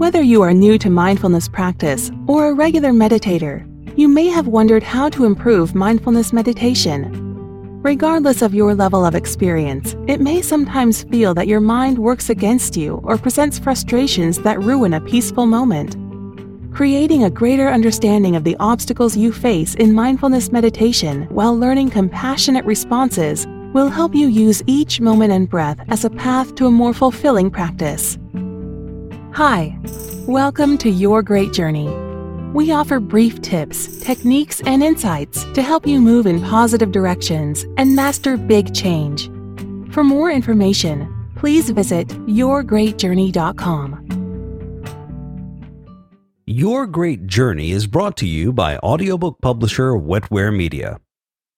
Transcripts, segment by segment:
Whether you are new to mindfulness practice or a regular meditator, you may have wondered how to improve mindfulness meditation. Regardless of your level of experience, it may sometimes feel that your mind works against you or presents frustrations that ruin a peaceful moment. Creating a greater understanding of the obstacles you face in mindfulness meditation while learning compassionate responses will help you use each moment and breath as a path to a more fulfilling practice. Hi, welcome to Your Great Journey. We offer brief tips, techniques, and insights to help you move in positive directions and master big change. For more information, please visit yourgreatjourney.com. Your Great Journey is brought to you by audiobook publisher Wetware Media.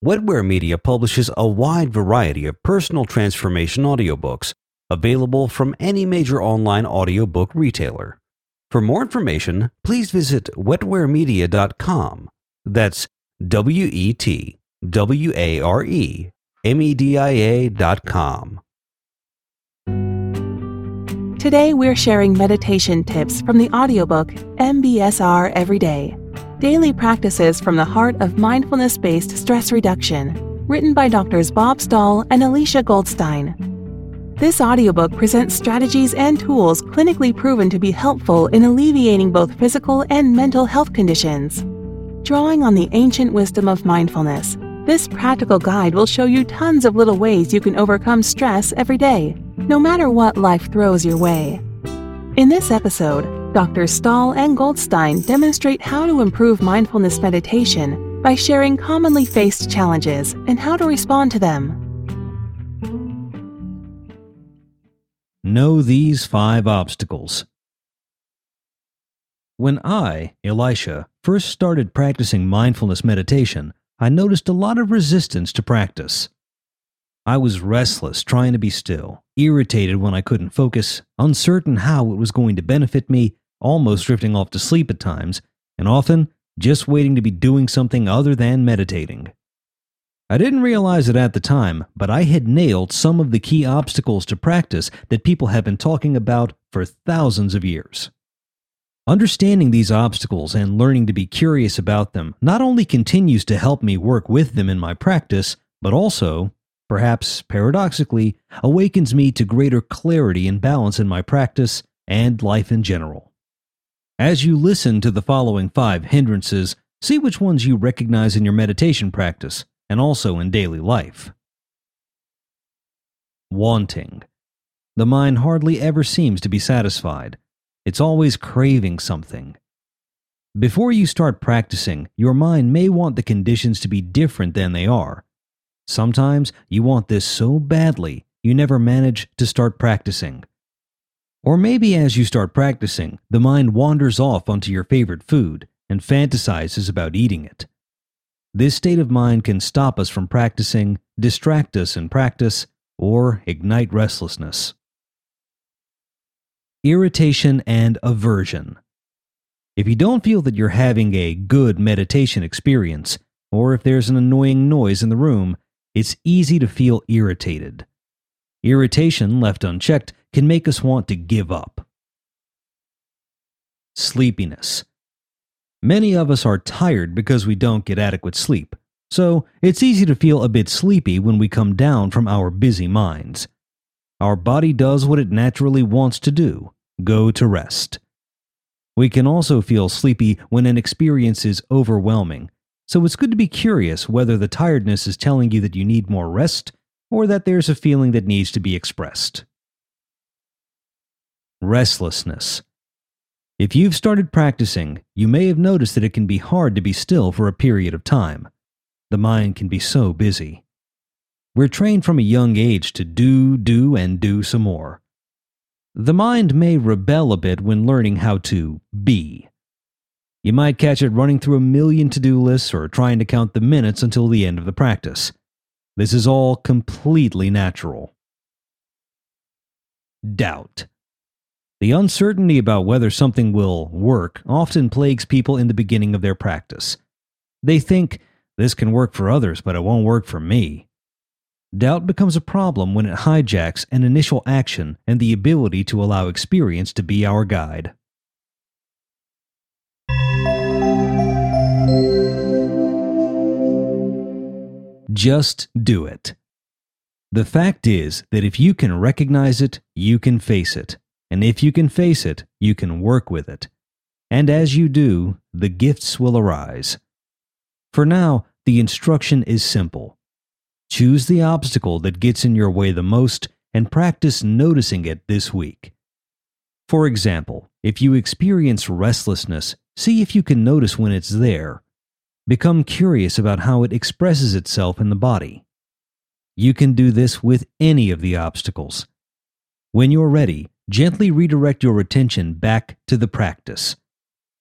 Wetware Media publishes a wide variety of personal transformation audiobooks available from any major online audiobook retailer. For more information, please visit wetwaremedia.com. That's W E T W A R E M E D I A.com. Today we're sharing meditation tips from the audiobook MBSR Every Day Daily Practices from the Heart of Mindfulness Based Stress Reduction, written by Drs. Bob Stahl and Elisha Goldstein. This audiobook presents strategies and tools clinically proven to be helpful in alleviating both physical and mental health conditions. Drawing on the ancient wisdom of mindfulness, this practical guide will show you tons of little ways you can overcome stress every day, no matter what life throws your way. In this episode, Dr. Stahl and Goldstein demonstrate how to improve mindfulness meditation by sharing commonly faced challenges and how to respond to them. Know these five obstacles. When I, Elisha, first started practicing mindfulness meditation, I noticed a lot of resistance to practice. I was restless trying to be still, irritated when I couldn't focus, uncertain how it was going to benefit me, almost drifting off to sleep at times, and often just waiting to be doing something other than meditating. I didn't realize it at the time, but I had nailed some of the key obstacles to practice that people have been talking about for thousands of years. Understanding these obstacles and learning to be curious about them not only continues to help me work with them in my practice, but also, perhaps paradoxically, awakens me to greater clarity and balance in my practice and life in general. As you listen to the following five hindrances, see which ones you recognize in your meditation practice and also in daily life. Wanting. The mind hardly ever seems to be satisfied. It's always craving something. Before you start practicing, your mind may want the conditions to be different than they are. Sometimes you want this so badly, you never manage to start practicing. Or maybe as you start practicing, the mind wanders off onto your favorite food and fantasizes about eating it. This state of mind can stop us from practicing, distract us in practice, or ignite restlessness. Irritation and aversion. If you don't feel that you're having a good meditation experience, or if there's an annoying noise in the room, it's easy to feel irritated. Irritation, left unchecked, can make us want to give up. Sleepiness. Many of us are tired because we don't get adequate sleep, so it's easy to feel a bit sleepy when we come down from our busy minds. Our body does what it naturally wants to do go to rest. We can also feel sleepy when an experience is overwhelming, so it's good to be curious whether the tiredness is telling you that you need more rest or that there's a feeling that needs to be expressed. Restlessness. If you've started practicing, you may have noticed that it can be hard to be still for a period of time. The mind can be so busy. We're trained from a young age to do, do, and do some more. The mind may rebel a bit when learning how to be. You might catch it running through a million to do lists or trying to count the minutes until the end of the practice. This is all completely natural. Doubt. The uncertainty about whether something will work often plagues people in the beginning of their practice. They think, this can work for others, but it won't work for me. Doubt becomes a problem when it hijacks an initial action and the ability to allow experience to be our guide. Just do it. The fact is that if you can recognize it, you can face it. And if you can face it, you can work with it. And as you do, the gifts will arise. For now, the instruction is simple. Choose the obstacle that gets in your way the most and practice noticing it this week. For example, if you experience restlessness, see if you can notice when it's there. Become curious about how it expresses itself in the body. You can do this with any of the obstacles. When you're ready, gently redirect your attention back to the practice.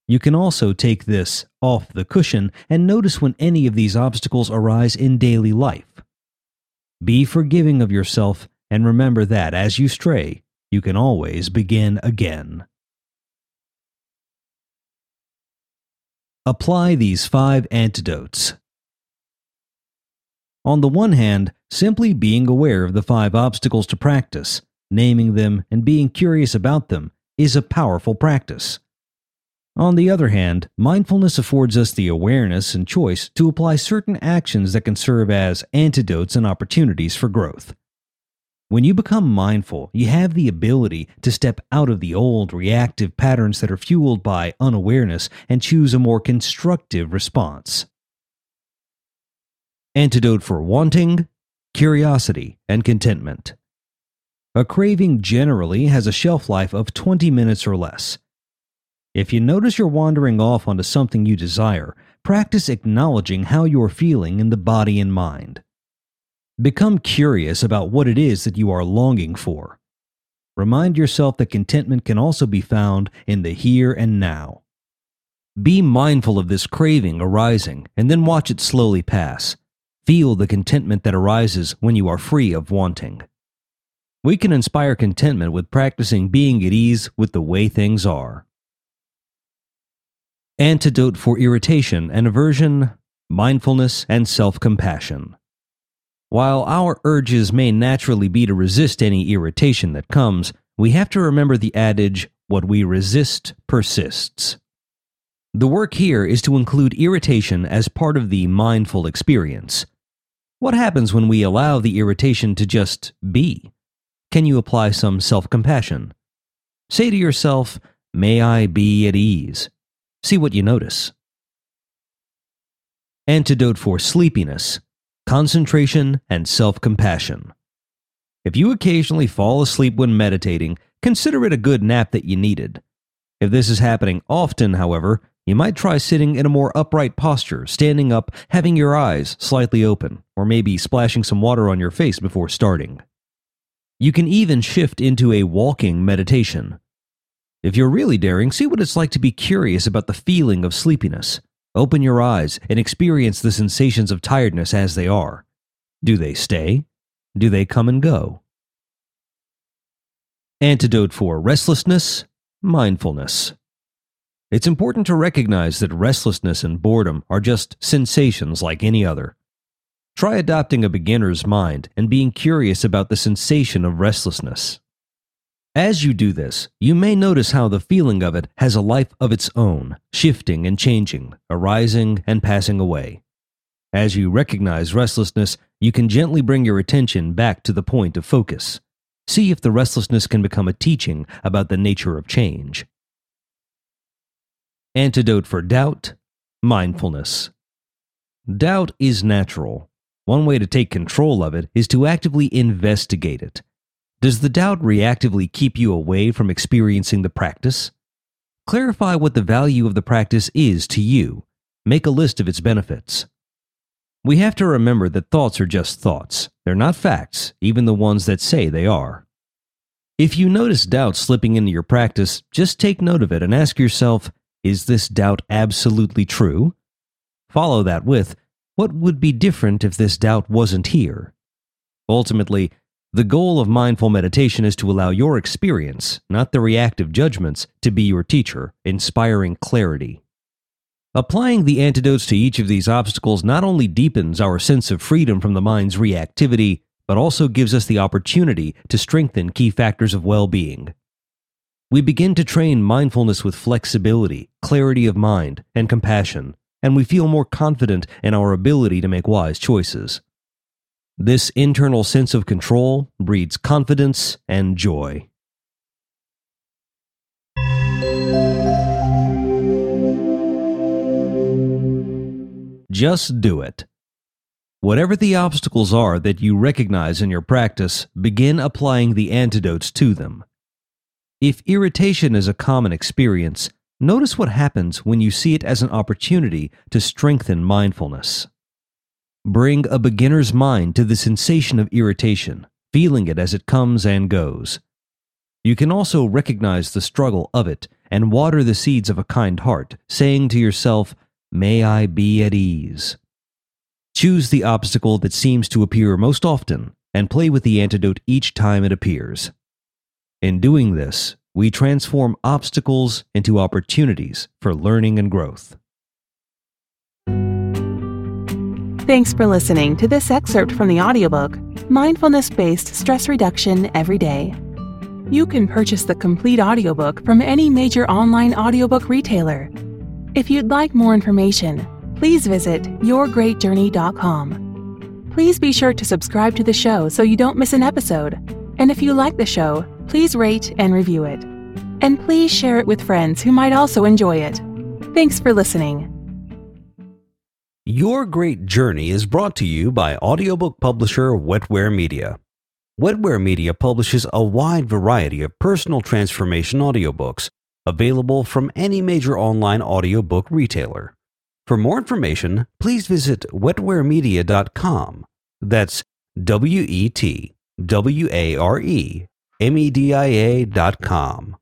You can also take this off the cushion and notice when any of these obstacles arise in daily life. Be forgiving of yourself and remember that as you stray, you can always begin again. Apply these five antidotes. On the one hand, simply being aware of the five obstacles to practice, naming them, and being curious about them is a powerful practice. On the other hand, mindfulness affords us the awareness and choice to apply certain actions that can serve as antidotes and opportunities for growth. When you become mindful, you have the ability to step out of the old reactive patterns that are fueled by unawareness and choose a more constructive response. Antidote for wanting, curiosity, and contentment. A craving generally has a shelf life of 20 minutes or less. If you notice you're wandering off onto something you desire, practice acknowledging how you're feeling in the body and mind. Become curious about what it is that you are longing for. Remind yourself that contentment can also be found in the here and now. Be mindful of this craving arising and then watch it slowly pass. Feel the contentment that arises when you are free of wanting. We can inspire contentment with practicing being at ease with the way things are. Antidote for irritation and aversion, mindfulness, and self compassion. While our urges may naturally be to resist any irritation that comes, we have to remember the adage, what we resist persists. The work here is to include irritation as part of the mindful experience. What happens when we allow the irritation to just be? Can you apply some self compassion? Say to yourself, May I be at ease. See what you notice. Antidote for sleepiness concentration, and self compassion. If you occasionally fall asleep when meditating, consider it a good nap that you needed. If this is happening often, however, you might try sitting in a more upright posture, standing up, having your eyes slightly open, or maybe splashing some water on your face before starting. You can even shift into a walking meditation. If you're really daring, see what it's like to be curious about the feeling of sleepiness. Open your eyes and experience the sensations of tiredness as they are. Do they stay? Do they come and go? Antidote for restlessness, mindfulness. It's important to recognize that restlessness and boredom are just sensations like any other. Try adopting a beginner's mind and being curious about the sensation of restlessness. As you do this, you may notice how the feeling of it has a life of its own, shifting and changing, arising and passing away. As you recognize restlessness, you can gently bring your attention back to the point of focus. See if the restlessness can become a teaching about the nature of change. Antidote for doubt mindfulness. Doubt is natural. One way to take control of it is to actively investigate it does the doubt reactively keep you away from experiencing the practice? Clarify what the value of the practice is to you. Make a list of its benefits. We have to remember that thoughts are just thoughts. They're not facts, even the ones that say they are. If you notice doubt slipping into your practice, just take note of it and ask yourself is this doubt absolutely true? Follow that with what would be different if this doubt wasn't here? Ultimately, the goal of mindful meditation is to allow your experience, not the reactive judgments, to be your teacher, inspiring clarity. Applying the antidotes to each of these obstacles not only deepens our sense of freedom from the mind's reactivity, but also gives us the opportunity to strengthen key factors of well being. We begin to train mindfulness with flexibility, clarity of mind, and compassion, and we feel more confident in our ability to make wise choices. This internal sense of control breeds confidence and joy. Just do it. Whatever the obstacles are that you recognize in your practice, begin applying the antidotes to them. If irritation is a common experience, notice what happens when you see it as an opportunity to strengthen mindfulness. Bring a beginner's mind to the sensation of irritation, feeling it as it comes and goes. You can also recognize the struggle of it and water the seeds of a kind heart, saying to yourself, May I be at ease. Choose the obstacle that seems to appear most often and play with the antidote each time it appears. In doing this, we transform obstacles into opportunities for learning and growth. Thanks for listening to this excerpt from the audiobook Mindfulness Based Stress Reduction Every Day. You can purchase the complete audiobook from any major online audiobook retailer. If you'd like more information, please visit yourgreatjourney.com. Please be sure to subscribe to the show so you don't miss an episode. And if you like the show, please rate and review it. And please share it with friends who might also enjoy it. Thanks for listening. Your Great Journey is brought to you by audiobook publisher Wetware Media. Wetware Media publishes a wide variety of personal transformation audiobooks available from any major online audiobook retailer. For more information, please visit wetwaremedia.com. That's W E T W A R E M E D I A.com.